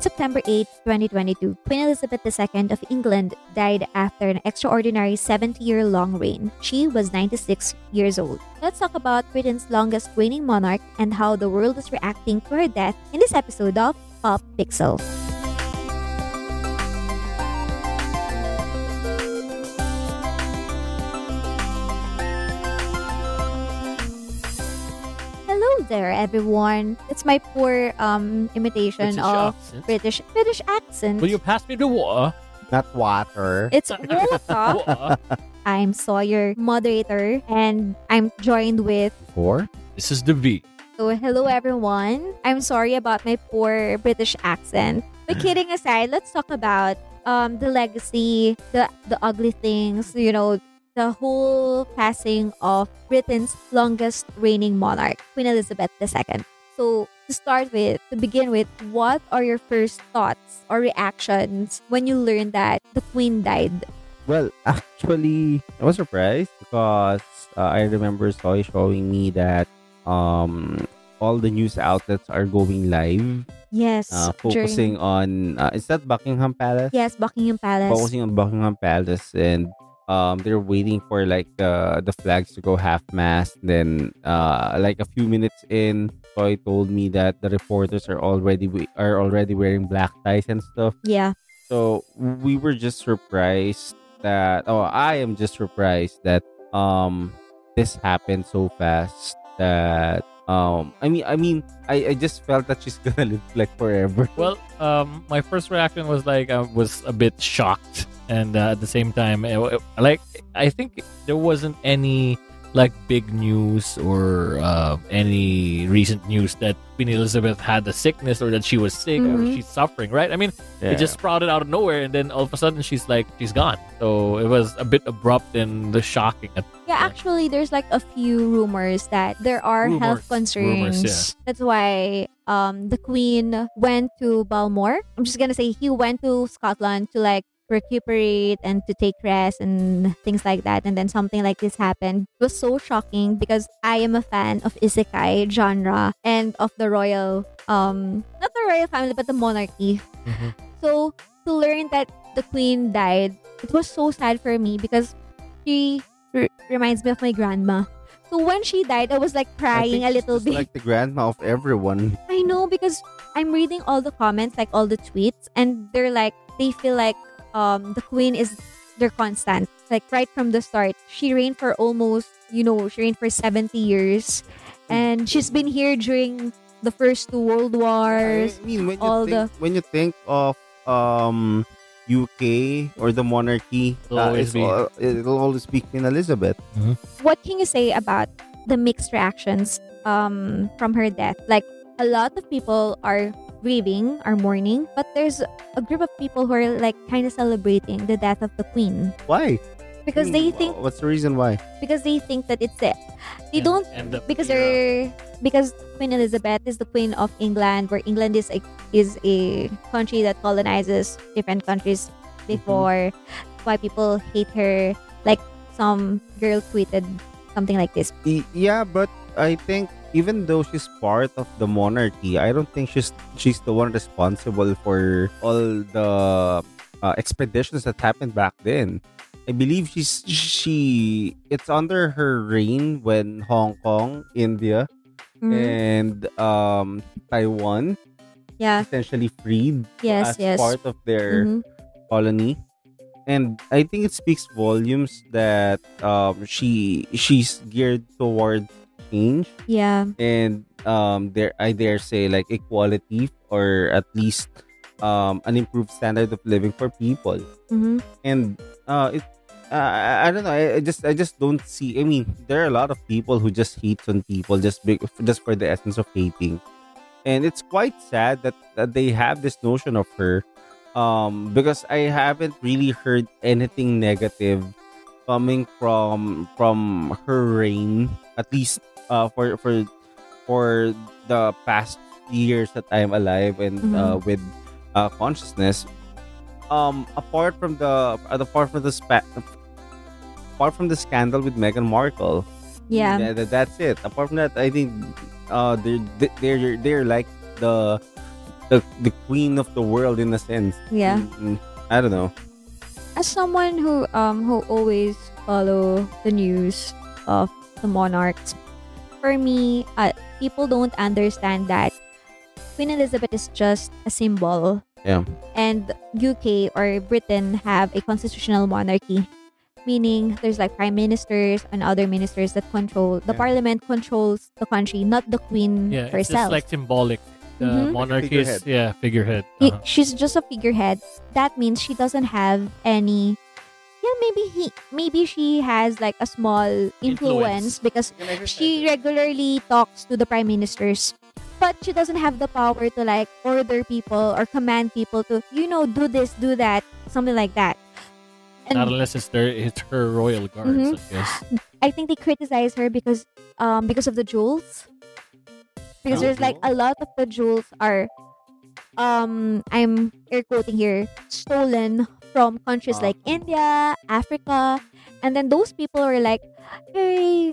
On September 8, 2022, Queen Elizabeth II of England died after an extraordinary 70 year long reign. She was 96 years old. Let's talk about Britain's longest reigning monarch and how the world is reacting to her death in this episode of Pop Pixel. There, everyone. It's my poor um imitation British of accent. British British accent. Will you pass me the water? Not water. It's water. Water. I'm Sawyer, moderator, and I'm joined with. Four? this is the Vii. So, hello everyone. I'm sorry about my poor British accent. But kidding aside, let's talk about um the legacy, the the ugly things. You know, the whole passing of Britain's longest reigning monarch, Queen Elizabeth II. So, to start with, to begin with, what are your first thoughts or reactions when you learned that the Queen died? Well, actually, I was surprised because uh, I remember Soy showing me that um all the news outlets are going live, Yes, uh, during- focusing on uh, is that Buckingham Palace? Yes, Buckingham Palace. Focusing on Buckingham Palace and um they're waiting for like the the flags to go half mast. Then uh like a few minutes in, Soy told me that the reporters are already we- are already wearing black ties and stuff. Yeah. So we were just surprised that oh I am just surprised that um this happened so fast that um I mean I mean I, I just felt that she's gonna live like forever. Well, um, my first reaction was like I was a bit shocked, and uh, at the same time, it, it- like I think there wasn't any like big news or uh, any recent news that Queen Elizabeth had the sickness or that she was sick or Mhm. she's suffering. Right? I mean, Yeah. it just sprouted out of nowhere, and then all of a sudden she's like she's gone. So it was a bit abrupt and the shocking. At, Yeah, actually, there's like a few rumors that there are health concerns. Rumors, That's why um the Queen went to Balmore. I'm just gonna say he went to Scotland to like recuperate and to take rest and things like that. And then something like this happened. It was so shocking because I am a fan of isekai genre and of the royal um not the royal family but the monarchy. Mhm. So to learn that the queen died, it was so sad for me because she r- reminds me of my grandma. So when she died, I was like crying a little bit. like the grandma of everyone. I know because I'm reading all the comments, like all the tweets, and they're like they feel like um the queen is their constant. Like right from the start, she reigned for almost you know she reigned for seventy years, and she's been here during the first two world wars. I mean, when you all think when you think of um UK or the monarchy, It'll uh, always be- al- it'll always be Queen Elizabeth. what can you say about the mixed reactions um, from her death? Like a lot of people are grieving, or mourning, but there's a group of people who are like kind of celebrating the death of the queen Why? because I they think what's the reason why? because they think that it's it. They and- don't and the because era. they're because Queen Elizabeth is the queen of England, where England is a is a country that colonizes different countries mm-hmm. before. Why people hate her? Like some girl tweeted something like this. Yeah, but I think even though she's part of the monarchy, I don't think she's she's the one responsible for all the uh, expeditions that happened back then. I believe she's she it's under her reign when Hong Kong, India, Mhm. and um Taiwan Yeah. essentially freed Yes. as yes. part of their Mhm. colony and i think it speaks volumes that um she she's geared toward change. Yeah. and um there i dare say like equality or at least um an improved standard of living for people. Hmm and uh it uh, I, I don't know I, I just i just don't see i mean there are a lot of people who just hate on people just big, just for the essence of hating. And it's quite sad that, that they have this notion of her um because i haven't really heard anything negative coming from from her reign at least uh for for for the past years that i'm alive and uh with uh consciousness um apart from the uh, apart from the spa- apart from the scandal with Meghan Markle Yeah. tha- tha- that's it apart from that I think uh they're they're they're like the the the queen of the world in a sense. Yeah. Mm, I don't know. As someone who um who always follow the news of the monarchs, for me, uh, people don't understand that Queen Elizabeth is just a symbol. Yeah. And UK or Britain have a constitutional monarchy. Meaning there's like prime ministers and other ministers that control the Yeah. parliament controls the country, not the queen Yeah, it's just herself. like symbolic. The Mhm. monarchy is yeah figurehead. Uh-huh. she's just a figurehead. That means she doesn't have any. Yeah, maybe he, maybe she has like a small influence, Influence. because she regularly talks to the prime ministers, but she doesn't have the power to like order people or command people to, you know, do this, do that, something like that. Not unless it's their it's her royal guards, Mhm. I guess. I think they criticize her because, um, because of the jewels. Because Oh, there's like a lot of the jewels are, um, I'm air quoting here, stolen from countries Ah. like India, Africa, and then those people were like, hey,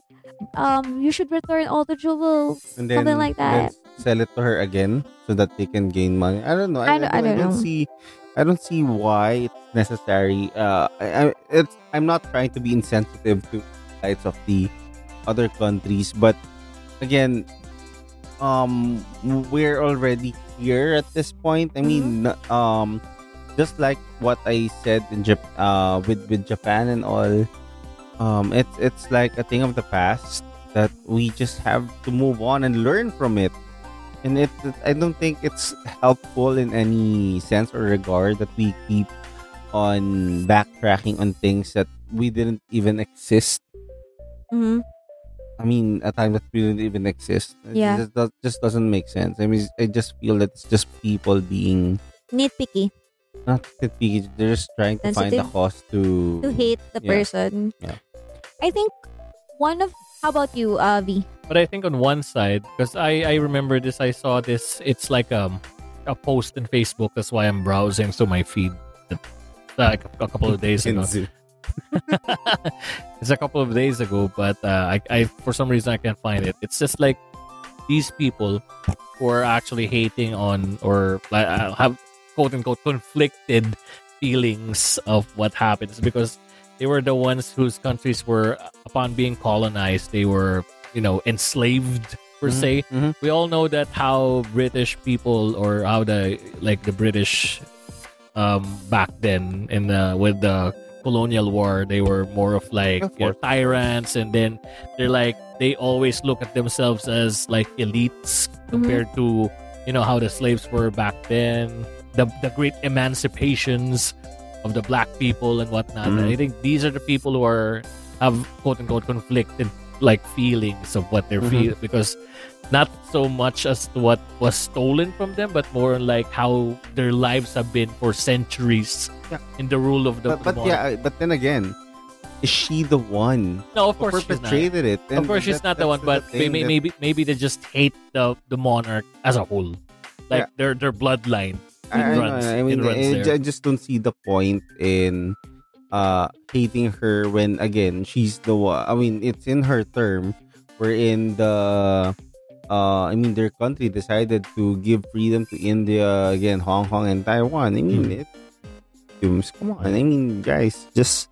um, you should return all the jewels, and then, something like that. sell it to her again so that they can gain money. I don't know. I don't- I don't know. see. I don't see why it's necessary. Uh, I, I, it's. I'm not trying to be insensitive to sides of the other countries, but again, um, we're already here at this point. I mean, Mm-hmm. um, just like what I said in Jap- uh, with with Japan and all, um, it's it's like a thing of the past that we just have to move on and learn from it. And it, it- I don't think it's helpful in any sense or regard that we keep on backtracking on things that we didn't even exist. hmm I mean, a time that we didn't even exist. It Yeah. just, does, just doesn't make sense. I mean, I just feel that it's just people being Nitpicky not nitpicky. They're just trying to find a Sensitive. cause to to hate the yeah. person. Yeah. I think one of. How about you, uh, Vii? But I think on one side, because I I remember this, I saw this. It's like um a post in Facebook. That's why I'm browsing so my feed. Like a couple of days ago. it's a couple of days ago, but uh, I, I for some reason I can't find it. It's just like these people who are actually hating on or like uh, have quote unquote conflicted feelings of what happened It's because they were the ones whose countries were upon being colonized they were you know enslaved per Mhm, se. mhm. we all know that how british people or how the like the british um back then in the with the colonial war they were more of like Of you know, tyrants and then they're like they always look at themselves as like elites compared to you know how the slaves were back then the the great emancipations of the black people and whatnot Mhm. i think these are the people who are have quote unquote conflicted like feelings of what they're Mhm. feeling because not so much as to what was stolen from them, but more like how their lives have been for centuries Yeah. in the rule of the. But, but yeah, but then again, is she the one no, of who course she's not. perpetrated it? Of And course she's that- not the one, but maybe that- maybe maybe they just hate the the monarch as a whole, like Yeah. their their bloodline. I, I, runs- I mean, it runs I. I just don't see the point in uh hating her when again she's the one. I mean, it's in her term We're wherein the uh I mean their country decided to give freedom to India again, Hong Kong and Taiwan. I mean Hmm. it. Come on, I mean, guys, just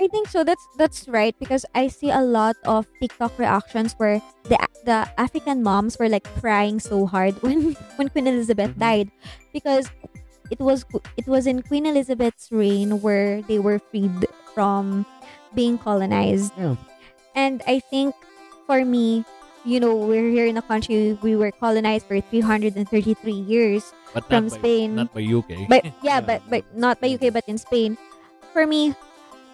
I think so. That's that's right because I see a lot of TikTok reactions where the the African moms were like crying so hard when when Queen Elizabeth Mhm. died because it was it was in Queen Elizabeth's reign where they were freed from being colonized. Yeah. And I think for me, you know, we're here in a country we were colonized for 333 years But from by, Spain. not by UK. But yeah, but but not by UK, but in Spain. For me,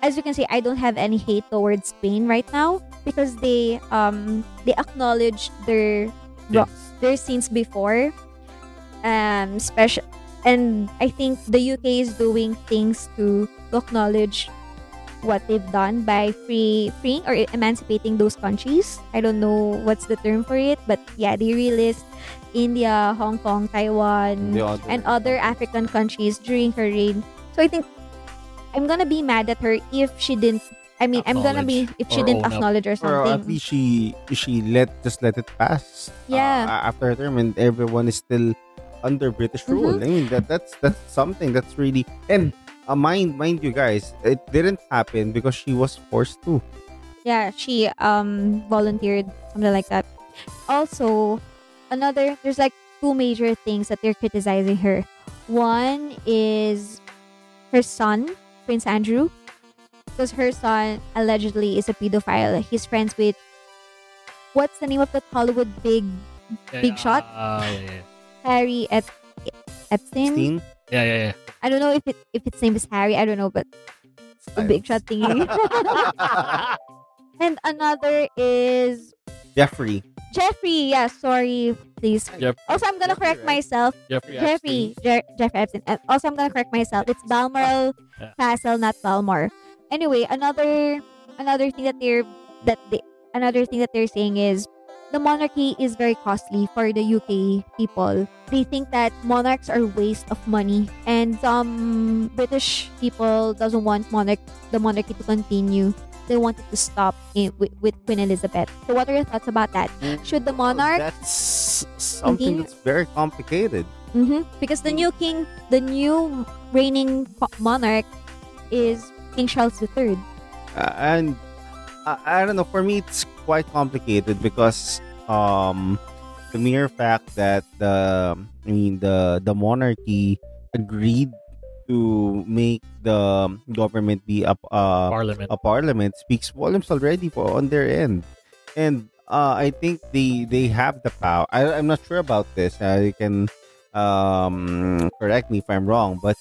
as you can see, I don't have any hate towards Spain right now because they um they acknowledge their Yes. their scenes before. Um, special, and I think the UK is doing things to, to acknowledge what they've done by free freeing or emancipating those countries. I don't know what's the term for it, but yeah, they relist India, Hong Kong, Taiwan, other and other African countries during her reign. So I think I'm gonna be mad at her if she didn't. I mean, I'm gonna be if she didn't own up. acknowledge or Or at something. least she she let just let it pass. Yeah. Uh, after her term, and everyone is still under British Mhm. rule. I mean that that's that's something that's really and uh, mind mind you guys, it didn't happen because she was forced to. Yeah, she um volunteered something like that. Also, another there's like two major things that they're criticizing her. One is her son, Prince Andrew, because her son allegedly is a pedophile. He's friends with what's the name of that Hollywood big Yeah, Big yeah, shot? uh, yeah, yeah. Harry Ep- Epstein? Steen, Yeah, yeah, yeah. I don't know if it if its name is Harry. I don't know, but the big shot thingy. and another is Jeffrey. Jeffrey. Yeah, sorry, please. Jeff- Also, I'm gonna Jeffrey, correct right? myself. Jeffrey, Jeffrey, Je- Jeffrey Epstein. And also, I'm gonna correct myself. It's Balmoral Yeah. Castle, not Balmore. Anyway, another another thing that they're that they another thing that they're saying is the monarchy is very costly for the UK people. They think that monarchs are waste of money, and some British people doesn't want monarch the monarchy to continue. They wanted to stop with, with Queen Elizabeth. So, what are your thoughts about that? Should the monarch That's something that's very complicated. Mm-hmm. Because the new king, the new reigning monarch is King Charles III. Uh, and I, I don't know. For me, it's quite complicated because um, the mere fact that the I mean the the monarchy agreed to make the government be a uh, Parliament. a parliament speaks volumes already for on their end, and uh, I think they they have the power. I, I'm not sure about this. Uh, you can um, correct me if I'm wrong, but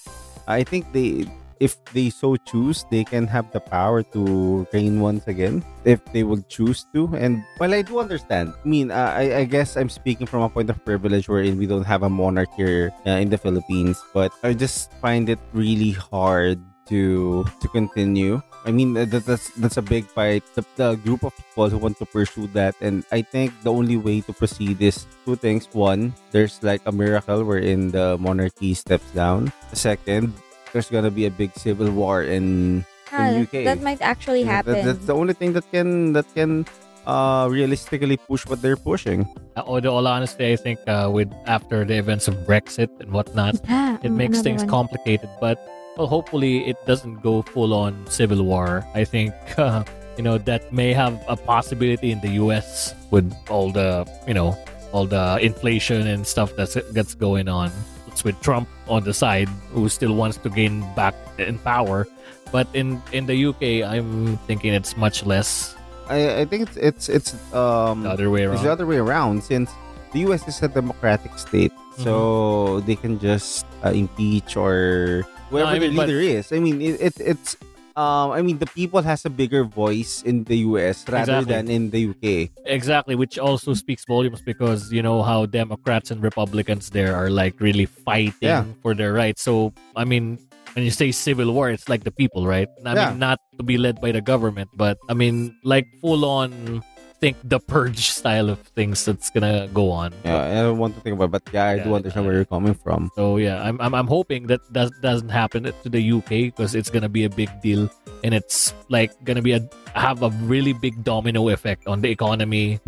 I think they if they so choose, they can have the power to reign once again if they would choose to. And well, I do understand. I mean, uh, I, I guess I'm speaking from a point of privilege wherein we don't have a monarch here uh, in the Philippines, but I just find it really hard to to continue. I mean, uh, that, that's that's a big fight. The, the group of people who want to pursue that, and I think the only way to proceed is two things. One, there's like a miracle wherein the monarchy steps down. Second, there's gonna be a big civil war in Ah, UK. that might actually Yeah, happen. that- that's the only thing that can that can uh realistically push what they're pushing. Uh, Although, all honesty, I think uh, with after the events of Brexit and whatnot, Ah, it makes things one. complicated. But well, hopefully, it doesn't go full on civil war. I think uh, you know that may have a possibility in the U.S. with all the you know all the inflation and stuff that's that's going on. It's with Trump on the side who still wants to gain back in power, but in in the UK, I'm thinking it's much less I, I think it's it's it's um the other way around. it's the other way around since the US is a democratic state, Mm-hmm. so they can just uh, impeach or whoever I mean, the but- is. I mean, it, it it's um I mean the people has a bigger voice in the US rather Exactly. than in the UK. Exactly, which also speaks volumes because you know how Democrats and Republicans there are like really fighting Yeah. for their rights. So I mean, when you say civil war, it's like the people, right? I Yeah. mean, not to be led by the government, but I mean, like full on. Think the purge style of things that's gonna go on. Yeah, I don't want to think about, it, but yeah, I do understand uh, where you're coming from. So yeah, I'm I'm, I'm hoping that that doesn't happen to the UK because it's gonna be a big deal and it's like gonna be a have a really big domino effect on the economy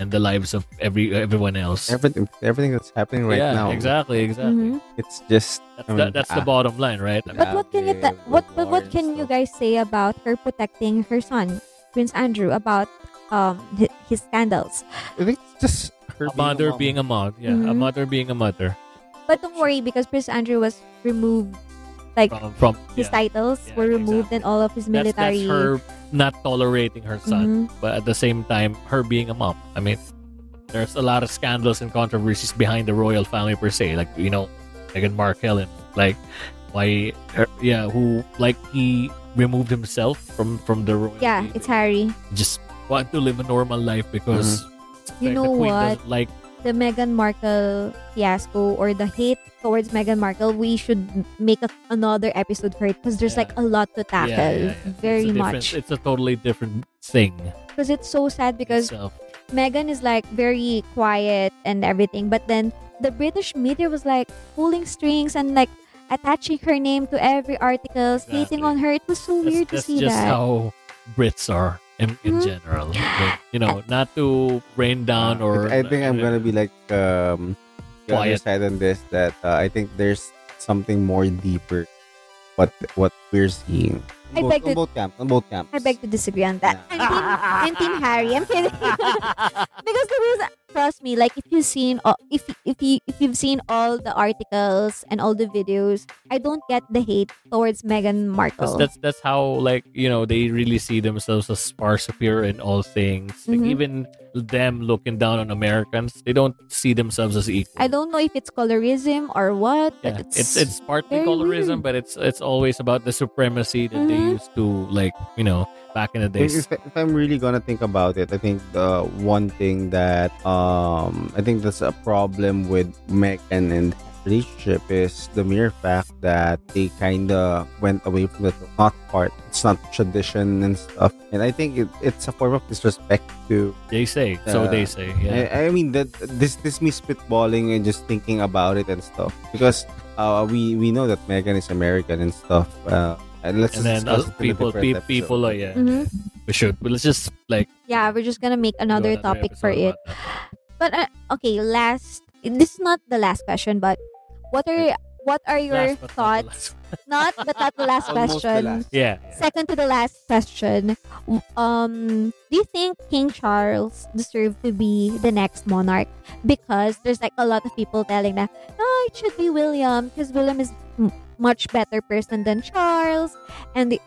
and the lives of every everyone else. Everything, everything that's happening right yeah, now, exactly, exactly. Mhm. it's just That's, I the, mean, that's ah. the bottom line, right? Yeah. But what can you ta- what but what and can you guys say about her protecting her son, Prince Andrew, about um hi- his scandals? I think it's just her A mother mom. being a mom, yeah, a Mhm. mother being a mother But don't worry because Prince Andrew was removed, like from, from his yeah. titles Yeah, were removed exactly. and all of his That's, military. that's her not tolerating her son, Mhm. but at the same time, her being a mom. I mean, there's a lot of scandals and controversies behind the royal family per se. Like you know, Meghan Markle and like why, her, yeah, who like he removed himself from from the royal. Yeah, it's Harry. just want to live a normal life because mm-hmm. You the know queen what? like The Meghan Markle fiasco or the hate towards Meghan Markle, we should make a, another episode for it because there's Yeah. like a lot to tackle. yeah, yeah, yeah. Very it's much. It's a totally different thing. Because it's so sad because itself. Meghan is like very quiet and everything, but then the British media was like pulling strings and like attaching her name to every article, hating Exactly. on her. It was so that's, weird to see that. that's see just that. how Brits are in, in Mhm. general. Like, you know, not to rain down or I think I'm gonna be like um the other quiet. side on this that uh, I think there's something more deeper. What what we're seeing. I both, beg on to- both camps. On both camps. I beg to disagree on that. I'm team, I'm team Harry. I'm kidding. because the reason, trust me, like if you've seen, all, if if you if you've seen all the articles and all the videos, I don't get the hate towards Meghan Markle. That's, that's that's how like you know they really see themselves as far superior in all things. Like Mhm. even them looking down on Americans, they don't see themselves as equal. I don't know if it's colorism or what, but Yeah, it's it's it's partly colorism, weird. but it's it's always about the supremacy that they Mhm. used to like you know back in the days. if, if I'm really gonna think about it, I think the one thing that um I think that's a problem with Meghan and relationship is the mere fact that they kind of went away from the not part. It's not tradition and stuff, and I think it, it's a form of disrespect to. They say so. Uh, They say yeah. I, I mean that this this me spitballing and just thinking about it and stuff because uh we we know that Meghan is American and stuff. Uh, and let's and just then uh, discuss it in a people pe- episode. people uh, yeah Mhm. we should but let's just like yeah, we're just gonna make another another topic for it. But uh, okay, last. This is not the last question, but what are what are your Last but thoughts? last. Not, but not the last Almost the question. last. yeah, Second to the last question. Um, do you think King Charles deserved to be the next monarch? Because there's like a lot of people telling that, oh, it should be William because William is m- much better person than Charles, and the,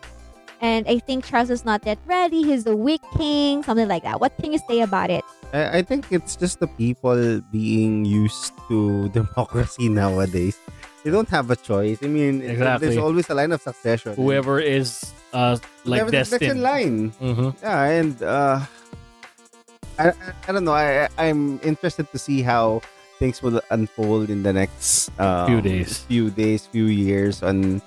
and I think Charles is not yet ready. He's the weak king, something like that. What can you say about it? I, I think it's just the people being used to democracy nowadays. They don't have a choice. I mean, Exactly. there's always a line of succession. whoever is uh like Whoever the succession destined line. hmm Yeah, and uh, I, I, I don't know. I, I- I'm interested to see how things will unfold in the next um, Few days. few days, few years, on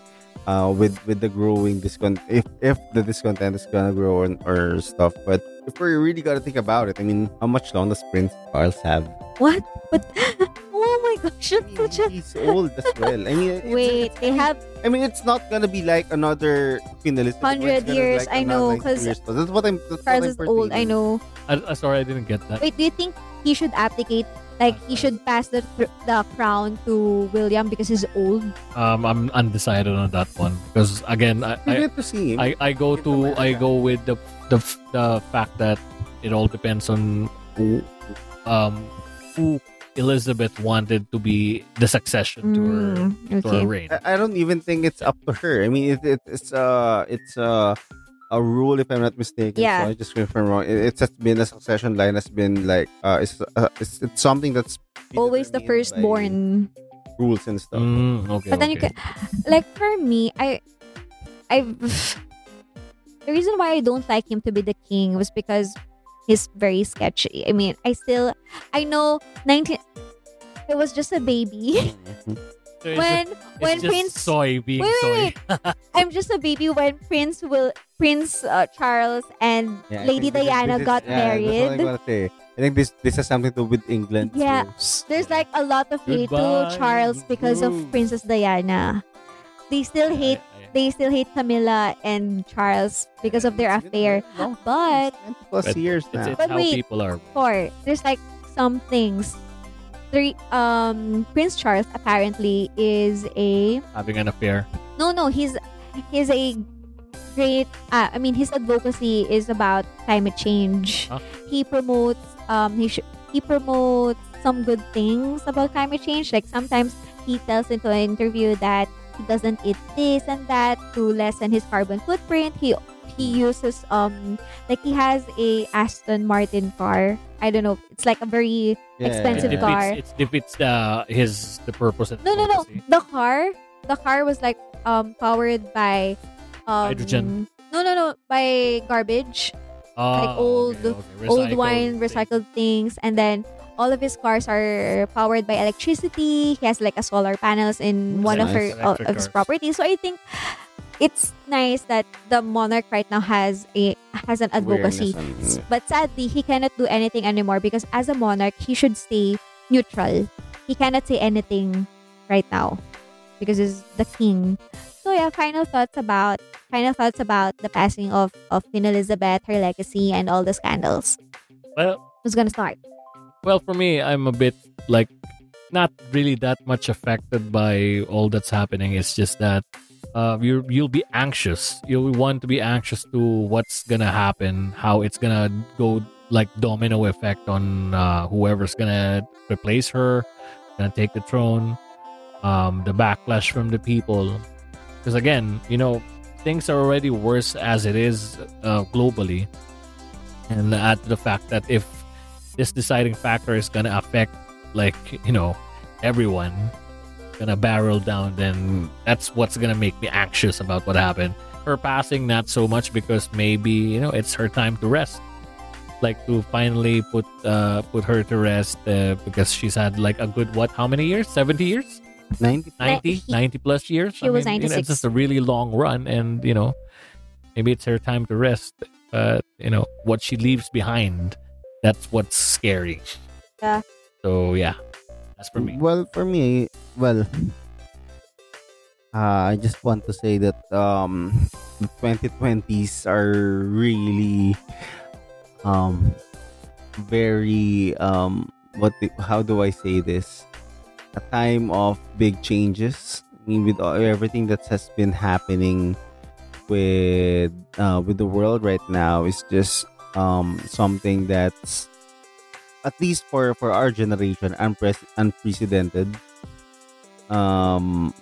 uh, with with the growing discont. If if the discontent is gonna grow and, or stuff, but if we really gotta think about it, I mean, how much long does Prince Charles have? What? But oh my gosh, I that's mean, such a he's old as well. I mean, it's- wait. it's- They have I mean, it's not gonna be like another Queen Elizabeth. where it's 100 years, like I know, another 90 'cause years. That's what I'm. That's Charles what is I'm old. I know. I, I sorry I didn't get that Wait, do you think he should abdicate? Like he should pass the thr- the crown to William because he's old. um I'm undecided on that one because again I, I to see. I, I go to I go with the the the fact that it all depends on who, um who Elizabeth wanted to be the succession to her Mm, to her reign. I, I don't even think it's up to her. I mean, it, it, it's uh it's uh, a rule if I'm not mistaken. Yeah. So I just confirm wrong. It, it's just been a succession line has been like uh it's uh, it's, it's something that's Always the determined by firstborn. rules and stuff. Mm, okay. But then you can, like for me, I, I, the reason why I don't like him to be the king was because he's very sketchy. I mean, I still, I know nineteen. It was just a baby So it's when it's when just Prince soy being Wait, soy. wait, I'm just a baby when Prince will Prince uh, Charles and Yeah, I Lady think this is- Diana this is- got yeah, That's what I'm married. gonna say. I think this this has something to do with England. Yeah. rules. There's like a lot of hate to Charles because of Rules. Princess Diana. They still hate I- I- they still hate Camilla and Charles because of their It's been affair. a long But time, 20 plus But years it's, now. it's But how wait. people are. four, there's like some things. Three um Prince Charles apparently is a having an affair. no no he's he's a great uh, I mean his advocacy is about climate change. Huh? He promotes um he sh- he promotes some good things about climate change. Like sometimes he tells into an interview that he doesn't eat this and that to lessen his carbon footprint. He he uses um like he has a Aston Martin car. I don't know. It's like a very Yeah, expensive it yeah. car. defeats, it defeats uh, his the purpose and no no no the car the car was like um powered by um, Hydrogen. No no no by garbage. like old- okay, okay. old wine, recycled things, and then all of his cars are powered by electricity. He has like a solar panels in That's one of nice. her uh, of his cars. properties. So I think it's nice that the monarch right now has a has an advocacy. Awareness on- But sadly, he cannot do anything anymore because as a monarch, he should stay neutral. He cannot say anything right now because he's the king. So yeah, final thoughts about final thoughts about the passing of of Queen Elizabeth, her legacy, and all the scandals. Well, Who's gonna start? well, for me, I'm a bit like not really that much affected by all that's happening. It's just that uh, you you'll be anxious. You'll want to be anxious to what's gonna happen, how it's gonna go like domino effect on uh, whoever's gonna replace her, gonna take the throne, um, the backlash from the people. Because again, you know, things are already worse as it is uh, globally, and add to the fact that if this deciding factor is gonna affect like you know everyone gonna barrel down then that's what's gonna make me anxious about what happened. Her passing not so much because maybe you know it's her time to rest. Like to finally put uh put her to rest uh, because she's had like a good what how many years? 70 years? 90 90 he- 90 plus years? she was you know, it's just a really long run and you know maybe it's her time to rest but you know what she leaves behind that's what's scary. Yeah. so yeah that's for me Well, for me, well, uh, I just want to say that um, 2020s are really um very um what the, how do I say this? A time of big changes. I mean, with everything that has been happening with uh, with the world right now, is just um something that's at least for for our generation unpre- unprecedented. Um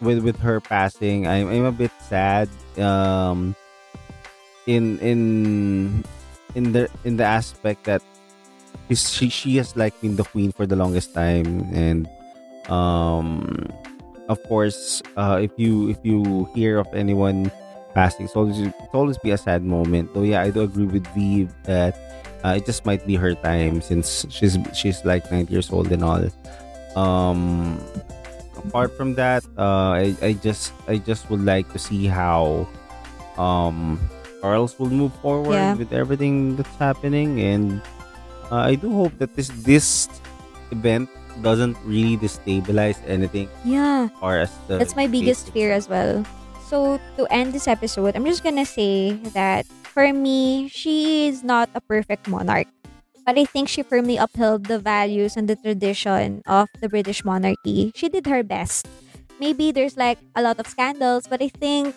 with with her passing i'm, I'm a bit sad um in in in the in the aspect that she she has like been the queen for the longest time. And um of course uh if you if you hear of anyone passing it's always it's always be a sad moment. Though yeah i do agree with Vii that uh, it just might be her time since she's she's like 90 years old and all um apart from that uh i, I just i just would like to see how um Charles will move forward Yeah. with everything that's happening and uh, i do hope that this this event doesn't really destabilize anything Yeah. or as That's my biggest fear as well. So to end this episode, I'm just gonna say that for me, she is not a perfect monarch. But I think she firmly upheld the values and the tradition of the British monarchy. She did her best. Maybe there's like a lot of scandals, but I think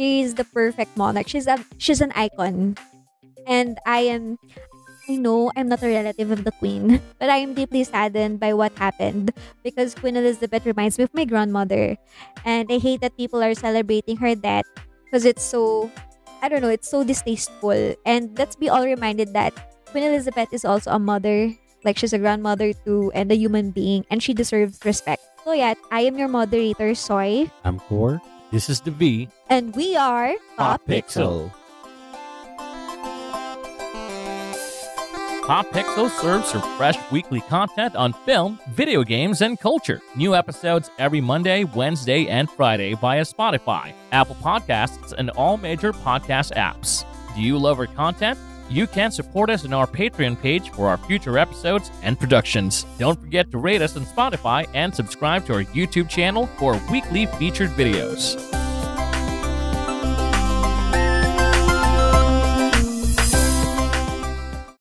she's the perfect monarch. She's a she's an icon. And I am I know I'm not a relative of the queen, but I am deeply saddened by what happened because Queen Elizabeth reminds me of my grandmother. And I hate that people are celebrating her death because it's so, I don't know, it's so distasteful. And let's be all reminded that Queen Elizabeth is also a mother, like she's a grandmother too, and a human being, and she deserves respect. So, yeah, I am your moderator, Soy, i'm Kor this is the Vii and we are Pop Pixel. Pop Pixel serves your fresh weekly content on film, video games, and culture. New episodes every Monday, Wednesday, and Friday via Spotify, Apple Podcasts, and all major podcast apps. Do you love our content? You can support us on our Patreon page for our future episodes and productions. Don't forget to rate us on Spotify and subscribe to our YouTube channel for weekly featured videos.